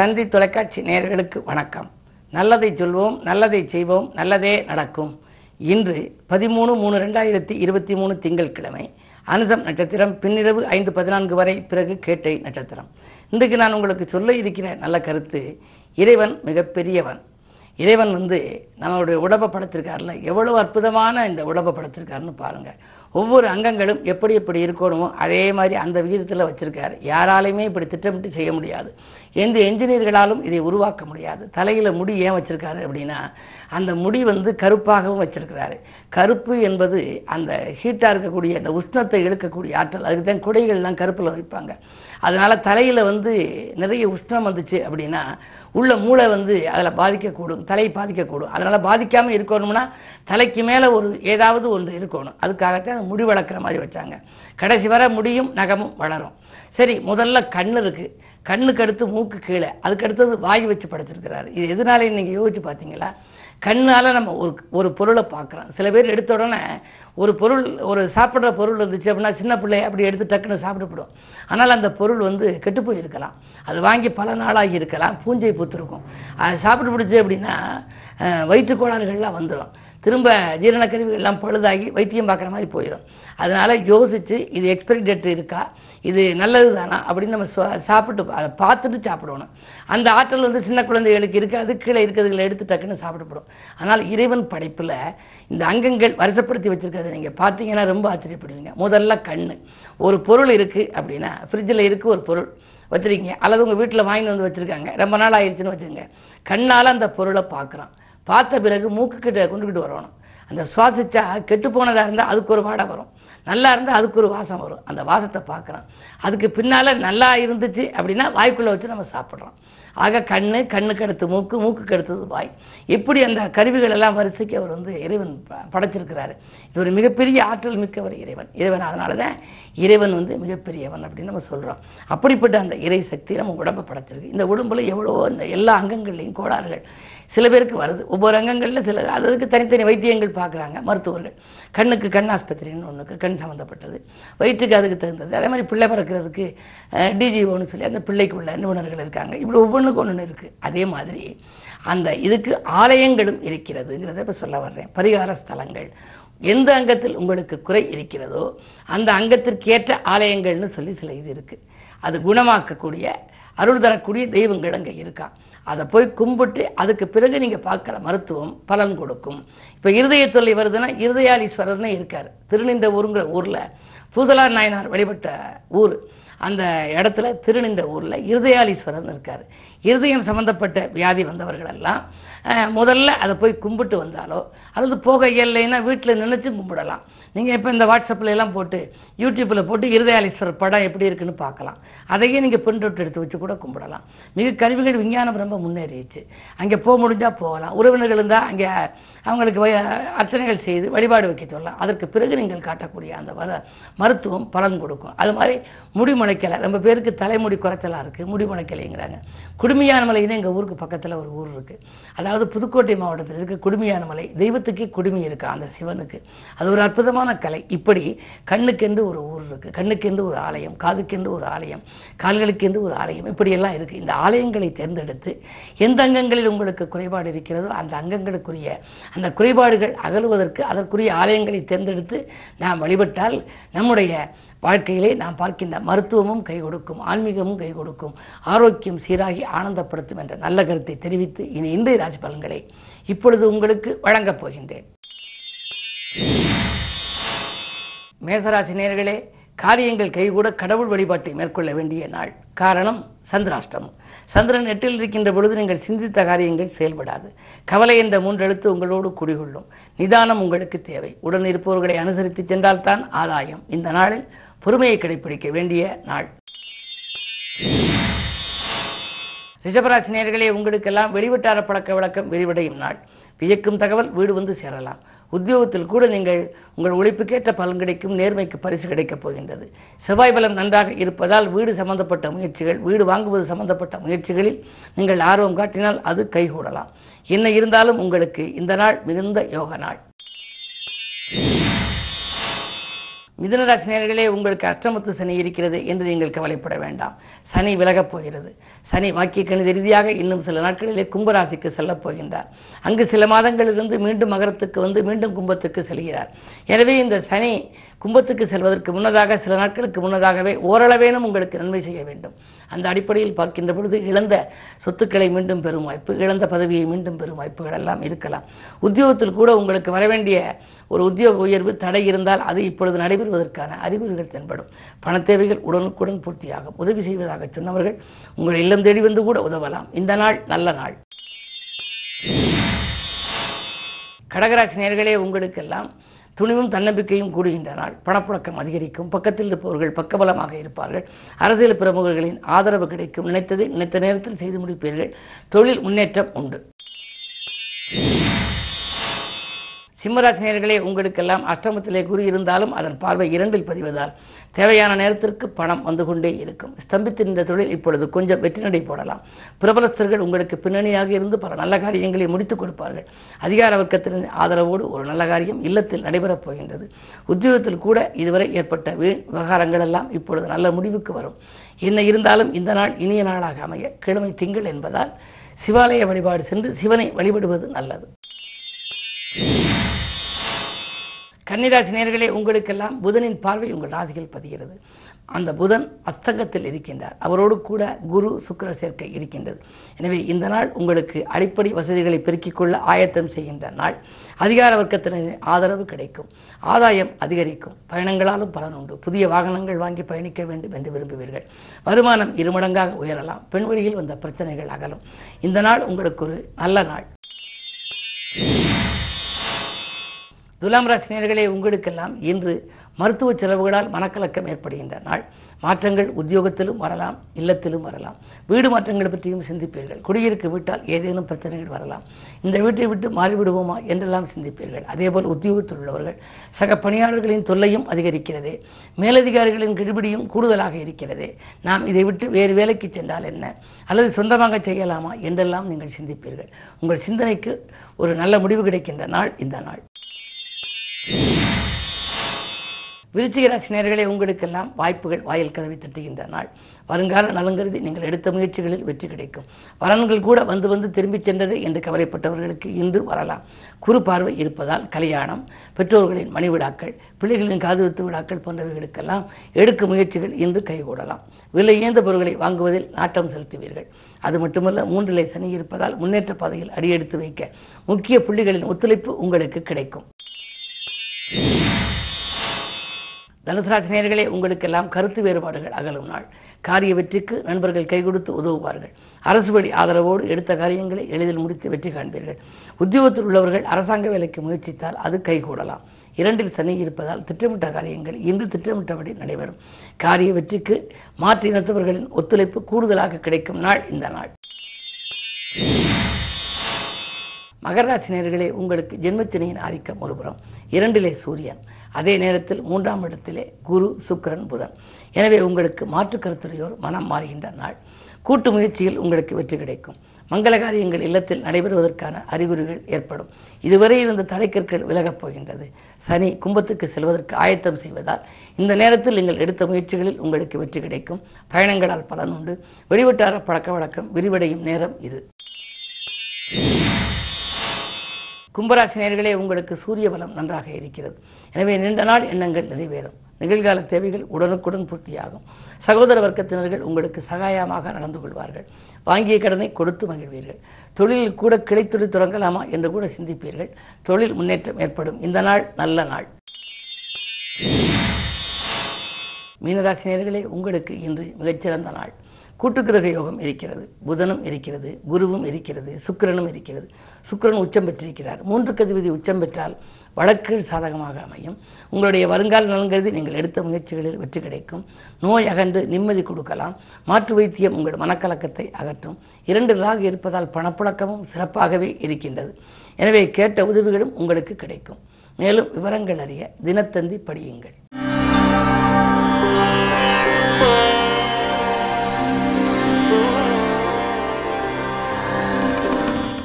தந்தி தொலைக்காட்சி நேயர்களுக்கு வணக்கம். நல்லதை சொல்வோம் நல்லதை செய்வோம் நல்லதே நடக்கும். இன்று பதிமூணு மூணு ரெண்டாயிரத்தி இருபத்தி மூணு திங்கட்கிழமை அனுசம் நட்சத்திரம் பின்னிரவு ஐந்து பதினான்கு வரை பிறகு கேட்டை நட்சத்திரம். இன்றைக்கு நான் உங்களுக்கு சொல்ல இருக்கிற நல்ல கருத்து இறைவன் மிகப்பெரியவன். இறைவன் வந்து நம்மளுடைய உடம்பை படைத்திருக்காருல எவ்வளவு அற்புதமான இந்த உடம்பை படைத்திருக்காருன்னு பாருங்கள் ஒவ்வொரு அங்கங்களும் எப்படி எப்படி இருக்கணுமோ அதே மாதிரி அந்த விகிதத்தில் வச்சிருக்காரு. யாராலையுமே இப்படி திட்டமிட்டு செய்ய முடியாது. எந்த என்ஜினியர்களாலும் இதை உருவாக்க முடியாது. தலையில் முடி ஏன் வச்சிருக்காரு அப்படின்னா அந்த முடி வந்து கருப்பாகவும் வச்சிருக்கிறாரு. கருப்பு என்பது அந்த ஹீட்டாக இருக்கக்கூடிய அந்த உஷ்ணத்தை இழுக்கக்கூடிய ஆற்றல். அதுக்கு தான் குடைகள்லாம் கருப்பில் வைப்பாங்க. அதனால் தலையில் வந்து நிறைய உஷ்ணம் வந்துச்சு அப்படின்னா உள்ள மூளை வந்து அதில் பாதிக்கக்கூடும் தலை பாதிக்கக்கூடும். அதனால் பாதிக்காமல் இருக்கணும்னா தலைக்கு மேலே ஒரு ஏதாவது ஒன்று இருக்கணும். அதுக்காகத்தான் முடி வளர்க்குற மாதிரி வச்சாங்க. கடைசி வர முடியும் நகமும் வளரும். சரி முதல்ல கண் இருக்குது கண்ணுக்கு அடுத்து மூக்கு கீழே. அதுக்கடுத்தது வாய் வச்சு படைச்சிருக்கிறாரு. இது எதனால நீங்கள் யோசிச்சு பார்த்தீங்களா? கண்ணால் நம்ம ஒரு ஒரு பொருளை பார்க்குறோம். சில பேர் எடுத்த உடனே ஒரு பொருள் ஒரு சாப்பிட்ற பொருள் இருந்துச்சு அப்படின்னா சின்ன பிள்ளை அப்படி எடுத்து டக்குன்னு சாப்பிடப்படும். ஆனால் அந்த பொருள் வந்து கெட்டு போயிருக்கலாம். அது வாங்கி பல நாளாகி இருக்கலாம். பூஞ்சை பூத்திருக்கும். அது சாப்பிட்டு பிடிச்சி அப்படின்னா அஹ், வயிற்றுக் கோளாறுகள்லாம் வந்துடும் திரும்ப ஜீரணக்கருவிகள்லாம் பழுதாகி வைத்தியம் பார்க்குற மாதிரி போயிடும் அதனால் யோசித்து இது எக்ஸ்பைரி டேட் இருக்கா? இது நல்லது தானா அப்படின்னு நம்ம சாப்பிட்டு அதை பார்த்துட்டு சாப்பிடணும். அந்த ஆற்றல் வந்து சின்ன குழந்தைகளுக்கு இருக்காது கீழே இருக்கிறதுகளை எடுத்து டக்குன்னு சாப்பிடப்படும். ஆனால் இறைவன் படைப்பில் இந்த அங்கங்கள் வருஷப்படுத்தி வச்சிருக்கிறத நீங்கள் பார்த்தீங்கன்னா ரொம்ப ஆச்சரியப்படுவீங்க. முதல்ல கண் ஒரு பொருள் இருக்குது அப்படின்னா ஃப்ரிட்ஜில் இருக்குது ஒரு பொருள் வச்சுருக்கீங்க. அல்லது உங்கள் வீட்டில் வாங்கிட்டு வந்து வச்சுருக்காங்க. ரொம்ப நாள் ஆயிடுச்சுன்னு வச்சுக்கோங்க. கண்ணால் அந்த பொருளை பார்க்குறோம் பார்த்த பிறகு மூக்கு கிட்ட கொண்டுக்கிட்டு வரணும். அந்த சுவாசிச்சா கெட்டு போனதாக இருந்தால் அதுக்கு ஒரு வாடை வரும். நல்லா இருந்தால் அதுக்கு ஒரு வாசம் வரும். அந்த வாசத்தை பார்க்குறோம் அதுக்கு பின்னால் நல்லா இருந்துச்சு அப்படின்னா வாய்க்குள்ளே வச்சு நம்ம சாப்பிட்றோம். ஆக கண்ணு கண்ணுக்கு அடுத்து மூக்கு மூக்குக்கு அடுத்தது வாய். இப்படி அந்த கருவிகள் எல்லாம் வரிசைக்கு அவர் வந்து இறைவன் ப- படைச்சிருக்கிறாரு. இது ஒரு மிகப்பெரிய ஆற்றல் மிக்கவர் இறைவன். இறைவன் அதனால தான் இறைவன் வந்து மிகப்பெரியவன் அப்படின்னு நம்ம சொல்கிறோம் அப்படிப்பட்ட அந்த இறை சக்தி நம்ம உடம்பை படைச்சிருக்கு. இந்த உடம்புல எவ்வளோ இந்த எல்லா அங்கங்கள்லையும் கோளாறுகள். சில பேருக்கு வருது. ஒவ்வொரு அங்கங்களில் சில அதுக்கு தனித்தனி வைத்தியங்கள் பார்க்குறாங்க மருத்துவர்கள். கண்ணுக்கு கண் ஆஸ்பத்திரின்னு ஒன்றுக்கு கண் சம்மந்தப்பட்டது வயிற்றுக்கு அதுக்கு தகுந்தது. அதே மாதிரி பிள்ளை பிறக்கிறதுக்கு டிஜிஓன்னு சொல்லி அந்த பிள்ளைக்குள்ள நிபுணர்கள் இருக்காங்க. இப்படி ஒவ்வொன்றுக்கு ஒன்று இருக்குது அதே மாதிரி அந்த இதுக்கு ஆலயங்களும் இருக்கிறதுங்கிறத இப்போ சொல்ல வர்றேன். பரிகார ஸ்தலங்கள். எந்த அங்கத்தில் உங்களுக்கு குறை இருக்கிறதோ அந்த அங்கத்திற்கேற்ற ஆலயங்கள்னு சொல்லி சில இது இருக்குது அது குணமாக்கக்கூடிய அருள் தரக்கூடிய தெய்வங்கள் அங்கே இருக்கான் அதை போய் கும்பிட்டு அதுக்கு பிறகு நீங்கள் பார்க்குற மருத்துவம் பலன் கொடுக்கும். இப்போ இருதய தொல்லை வருதுன்னா இருதயாலீஸ்வரர்னு இருக்கார். திருநிந்த ஊருங்கிற ஊரில் பூதலார் நாயனார் வழிபட்ட ஊர். அந்த இடத்துல திருநிந்த ஊரில் இருதயாலீஸ்வரர் இருக்கார். இருதயம் சம்பந்தப்பட்ட வியாதி வந்தவர்களெல்லாம் முதல்ல அதை போய் கும்பிட்டு வந்தாலோ அல்லது போக இயல்லைன்னா வீட்டில் நினச்சும் கும்பிடலாம். நீங்கள் இப்போ இந்த வாட்ஸ்அப்பில் எல்லாம் போட்டு யூடியூப்பில் போட்டு இருதயாலீஸ்வரர் படம் எப்படி இருக்குன்னு பார்க்கலாம். அதையே நீங்கள் பிரிண்ட் அவுட் எடுத்து வச்சு கூட கும்பிடலாம். மிக கருவிகள் விஞ்ஞானம் ரொம்ப முன்னேறிடுச்சு. அங்கே போக முடிஞ்சால் போகலாம். உறவினர்கள் இருந்தால் அங்கே அவங்களுக்கு வய- அர்ச்சனைகள் செய்து வழிபாடு வைக்க சொல்லலாம். அதற்கு பிறகு நீங்கள் காட்டக்கூடிய அந்த வர மருத்துவம் பலன் கொடுக்கும். அது மாதிரி முடிமனை முளைக்கலை ரொம்ப பேருக்கு தலைமுடி குறைச்சலாக இருக்குது முடி முளைக்கலைங்கிறாங்க குடுமியானமலைன்னு எங்கள் ஊருக்கு பக்கத்தில் ஒரு ஊர் இருக்குது அதாவது புதுக்கோட்டை மாவட்டத்தில் இருக்க குடுமியானமலை தெய்வத்துக்கே குடுமி இருக்கு அந்த சிவனுக்கு? அது ஒரு அற்புதமான கலை. இப்படி கண்ணுக்கென்று ஒரு ஊர் இருக்குது கண்ணுக்கென்று ஒரு ஆலயம் காதுக்கென்று ஒரு ஆலயம் கால்களுக்கென்று ஒரு ஆலயம் இப்படியெல்லாம் இருக்குது இந்த ஆலயங்களை தேர்ந்தெடுத்து எந்த அங்கங்களில் உங்களுக்கு குறைபாடு இருக்கிறதோ அந்த அங்கங்களுக்குரிய அந்த குறைபாடுகள் அகலுவதற்கு அதற்குரிய ஆலயங்களை தேர்ந்தெடுத்து நாம் வழிபட்டால் நம்முடைய வாழ்க்கையிலே நாம் பார்க்கின்ற மருத்துவமும் கை கொடுக்கும் ஆன்மீகமும் கை கொடுக்கும் ஆரோக்கியம் சீராகி ஆனந்தப்படுத்தும் என்ற நல்ல கருத்தை தெரிவித்து இனி இன்றைய ராசி பலன்களை இப்பொழுது உங்களுக்கு வழங்கப் போகின்றேன். மேசராசி நேர்களே காரியங்கள் கைகூட கடவுள் வழிபாட்டை மேற்கொள்ள வேண்டிய நாள். காரணம் சந்திராஷ்டமம். சந்திரன் எட்டில் இருக்கின்ற பொழுது நீங்கள் சிந்தித்த காரியங்கள் செயல்படாது. கவலை என்ற மூன்றெழுத்து உங்களோடு குடிகொள்ளும். நிதானம் உங்களுக்கு தேவை. உடன் இருப்பவர்களை அனுசரித்து சென்றால்தான் ஆதாயம். இந்த நாளில் பொறுமையை கடைபிடிக்க வேண்டிய நாள். ரிஷபராசி நேர்களே உங்களுக்கெல்லாம் வெளிவட்டார பழக்க வழக்கம் விரிவடையும் நாள். வியக்கும் தகவல் வீடு வந்து சேரலாம். உத்தியோகத்தில் கூட நீங்கள் உங்கள் உழைப்புக்கேற்ற பலன் கிடைக்கும் நேர்மைக்கு பரிசு கிடைக்கப் போகின்றது. செவ்வாய் பலம் நன்றாக இருப்பதால் வீடு சம்பந்தப்பட்ட முயற்சிகள் வீடு வாங்குவது சம்பந்தப்பட்ட முயற்சிகளில் நீங்கள் ஆர்வம் காட்டினால் அது கைகூடலாம். என்ன இருந்தாலும் உங்களுக்கு இந்த நாள் மிகுந்த யோக நாள். மிதுனராசி நேயர்களே உங்களுக்கு அஷ்டமத்து சனி இருக்கிறது என்று நீங்கள் கவலைப்பட வேண்டாம். சனி விலகப் போகிறது. சனி வாக்கிய கணித ரீதியாக இன்னும் சில நாட்களிலே கும்பராசிக்கு செல்லப் போகின்றார். அங்கு சில மாதங்களிலிருந்து மீண்டும் மகரத்துக்கு வந்து மீண்டும் கும்பத்துக்கு செல்கிறார். எனவே இந்த சனி கும்பத்துக்கு செல்வதற்கு முன்னதாக சில நாட்களுக்கு முன்னதாகவே ஓரளவேனும் உங்களுக்கு நன்மை செய்ய வேண்டும். அந்த அடிப்படையில் பார்க்கின்ற பொழுது இழந்த சொத்துக்களை மீண்டும் பெறும் வாய்ப்பு இழந்த பதவியை மீண்டும் பெறும் வாய்ப்புகள் எல்லாம் இருக்கலாம். உத்தியோகத்தில் கூட உங்களுக்கு வரவேண்டிய ஒரு உத்தியோக உயர்வு தடை இருந்தால் அது இப்பொழுது நடைபெறுவதற்கான அறிகுறிகள் தென்படும். பண தேவைகள் உடனுக்குடன் பூர்த்தியாகும். உதவி செய்வதாக சொன்னவர்கள் உங்கள் இல்லம் தேடி வந்து கூட உதவலாம். இந்த நாள் நல்ல நாள். கடகராசி நேர்களே உங்களுக்கெல்லாம் துணிவும் தன்னம்பிக்கையும் கூடுகின்ற நாள். பணப்புழக்கம் அதிகரிக்கும். பக்கத்தில் இருப்பவர்கள் பக்கபலமாக இருப்பார்கள். அரசியல் பிரமுகர்களின் ஆதரவு கிடைக்கும். நினைத்ததை நினைத்த நேரத்தில் செய்து முடிப்பீர்கள். தொழில் முன்னேற்றம் உண்டு. சிம்மராசினியர்களே உங்களுக்கெல்லாம் அஷ்டமத்திலே குறி இருந்தாலும் அதன் பார்வை இரண்டில் பதிவதால் தேவையான நேரத்திற்கு பணம் வந்து கொண்டே இருக்கும். ஸ்தம்பித்திருந்த தொழில் இப்பொழுது கொஞ்சம் வெற்றி நடை போடலாம். பிரபலஸ்தர்கள் உங்களுக்கு பின்னணியாக இருந்து பல நல்ல காரியங்களை முடித்துக் கொடுப்பார்கள். அதிகார வர்க்கத்தின் ஆதரவோடு ஒரு நல்ல காரியம் இல்லத்தில் நடைபெறப் போகின்றது. உத்தியோகத்தில் கூட இதுவரை ஏற்பட்ட வீண் விவகாரங்கள் எல்லாம் இப்பொழுது நல்ல முடிவுக்கு வரும். என்ன இருந்தாலும் இந்த நாள் இனிய நாளாக அமைய. கிழமை திங்கள் என்பதால் சிவாலய வழிபாடு சென்று சிவனை வழிபடுவது நல்லது. கன்னிராசி நேர்களே உங்களுக்கெல்லாம் புதனின் பார்வை உங்கள் ராசிகள் பதிகிறது. அந்த புதன் அஸ்தங்கத்தில் இருக்கின்றார். அவரோடு கூட குரு சுக்கர சேர்க்கை இருக்கின்றது. எனவே இந்த நாள் உங்களுக்கு அடிப்படை வசதிகளை பெருக்கிக் கொள்ள ஆயத்தம் செய்கின்ற நாள். அதிகார வர்க்கத்தினரின் ஆதரவு கிடைக்கும். ஆதாயம் அதிகரிக்கும். பயணங்களாலும் பலன் உண்டு. புதிய வாகனங்கள் வாங்கி பயணிக்க வேண்டும் என்று விரும்புவீர்கள். வருமானம் இருமடங்காக உயரலாம். பெண் வழியில் வந்த பிரச்சனைகள் அகலும். இந்த நாள் உங்களுக்கு ஒரு நல்ல நாள். துலாம் ராசினியர்களே உங்களுக்கெல்லாம் இன்று மருத்துவ செலவுகளால் மனக்கலக்கம் ஏற்படுகின்ற நாள். மாற்றங்கள் உத்தியோகத்திலும் வரலாம் இல்லத்திலும் வரலாம். வீடு மாற்றங்கள் பற்றியும் சிந்திப்பீர்கள். குடியிருக்க விட்டால் ஏதேனும் பிரச்சனைகள் வரலாம். இந்த வீட்டை விட்டு மாறிவிடுவோமா என்றெல்லாம் சிந்திப்பீர்கள். அதேபோல் உத்தியோகத்தில் உள்ளவர்கள் சக பணியாளர்களின் தொல்லையும் அதிகரிக்கிறது. மேலதிகாரிகளின் கிடுபிடியும் கூடுதலாக இருக்கிறது. நாம் இதை விட்டு வேறு வேலைக்கு சென்றால் என்ன? அல்லது சொந்தமாக செய்யலாமா என்றெல்லாம் நீங்கள் சிந்திப்பீர்கள். உங்கள் சிந்தனைக்கு ஒரு நல்ல முடிவு கிடைக்கின்ற நாள் இந்த நாள். விருச்சிக ராசினியர்களே உங்களுக்கெல்லாம் வாய்ப்புகள் வாயில் கதவை தட்டுகின்ற நாள். வருங்கால நலங்கருதி நீங்கள் எடுத்த முயற்சிகளில் வெற்றி கிடைக்கும். வரன்கள் கூட வந்து வந்து திரும்பிச் சென்றது என்று கவலைப்பட்டவர்களுக்கு இன்று வரலாம். குறு பார்வை இருப்பதால் கல்யாணம் பெற்றோர்களின் மணி விழாக்கள் பிள்ளைகளின் காதுகுத்து விழாக்கள் போன்றவைகளுக்கெல்லாம் எடுக்கும் முயற்சிகள் இன்று கைகூடலாம். விலை இயந்த பொருட்களை வாங்குவதில் நாட்டம் செலுத்துவீர்கள். அது மட்டுமல்ல மூன்றிலே சனி இருப்பதால் முன்னேற்ற பாதையில் அடியெடுத்து வைக்க முக்கிய புள்ளிகளின் ஒத்துழைப்பு உங்களுக்கு கிடைக்கும். தனுசராசினியர்களே உங்களுக்கெல்லாம் கருத்து வேறுபாடுகள் அகலும் நாள். காரிய வெற்றிக்கு நண்பர்கள் கை கொடுத்து உதவுவார்கள். அரசு வழி ஆதரவோடு எடுத்த காரியங்களை எளிதில் முடித்து வெற்றி காண்பீர்கள். உத்தியோகத்தில் உள்ளவர்கள் அரசாங்க வேலைக்கு முயற்சித்தால் அது கைகூடலாம். இரண்டில் சனி இருப்பதால் திட்டமிட்ட காரியங்கள் இன்று திட்டமிட்டபடி நடைபெறும். காரிய வெற்றிக்கு மாற்று இனத்தவர்களின் ஒத்துழைப்பு கூடுதலாக கிடைக்கும் நாள் இந்த நாள். மகராசினியர்களே உங்களுக்கு ஜென்மத்தினையின் ஆதிக்கம் ஒருபுறம். இரண்டிலே சூரியன். அதே நேரத்தில் மூன்றாம் இடத்திலே குரு சுக்கிரன் புதன். எனவே உங்களுக்கு மாற்று கருத்துடையோர் மனம் மாறுகின்ற நாள். கூட்டு முயற்சியில் உங்களுக்கு வெற்றி கிடைக்கும். மங்களகாரியங்கள் இல்லத்தில் நடைபெறுவதற்கான அறிகுறிகள் ஏற்படும். இதுவரை இருந்த தடைக்கற்கள் விலகப் போகின்றது. சனி கும்பத்துக்கு செல்வதற்கு ஆயத்தம் செய்வதால் இந்த நேரத்தில் நீங்கள் எடுத்த முயற்சிகளில் உங்களுக்கு வெற்றி கிடைக்கும். பயணங்களால் பலன் உண்டு. வெளிவட்டார பழக்க வழக்கம் விரிவடையும் நேரம் இது. கும்பராசினியர்களே உங்களுக்கு சூரிய பலம் நன்றாக இருக்கிறது. எனவே நீண்ட நாள் எண்ணங்கள் நிறைவேறும். நிகழ்கால தேவைகள் உடனுக்குடன் பூர்த்தியாகும். சகோதர வர்க்கத்தினர்கள் உங்களுக்கு சகாயமாக நடந்து கொள்வார்கள். வாங்கிய கடனை கொடுத்து மகிழ்வீர்கள். தொழிலில் கூட கிளைத்துறை தொடங்கலாமா என்று கூட சிந்திப்பீர்கள். தொழில் முன்னேற்றம் ஏற்படும். இந்த நாள் நல்ல நாள். மீனராசினியர்களே உங்களுக்கு இன்று மிகச்சிறந்த நாள். கூட்டுக்கிரக யோகம் இருக்கிறது. புதனும் இருக்கிறது குருவும் இருக்கிறது சுக்கிரனும் இருக்கிறது. சுக்கிரன் உச்சம் பெற்றிருக்கிறார். மூன்று கதிபதி உச்சம் பெற்றால் வழக்கு சாதகமாக அமையும். உங்களுடைய வருங்கால நலன்கிறது நீங்கள் எடுத்த முயற்சிகளில் வெற்றி கிடைக்கும். நோய் அகன்று நிம்மதி கொடுக்கலாம். மாற்று வைத்தியம் உங்கள் மனக்கலக்கத்தை அகற்றும். இரண்டு ராக இருப்பதால் பணப்புழக்கமும் சிறப்பாகவே இருக்கின்றது. எனவே கேட்ட உதவிகளும் உங்களுக்கு கிடைக்கும். மேலும் விவரங்கள் அறிய தினத்தந்தி படியுங்கள்.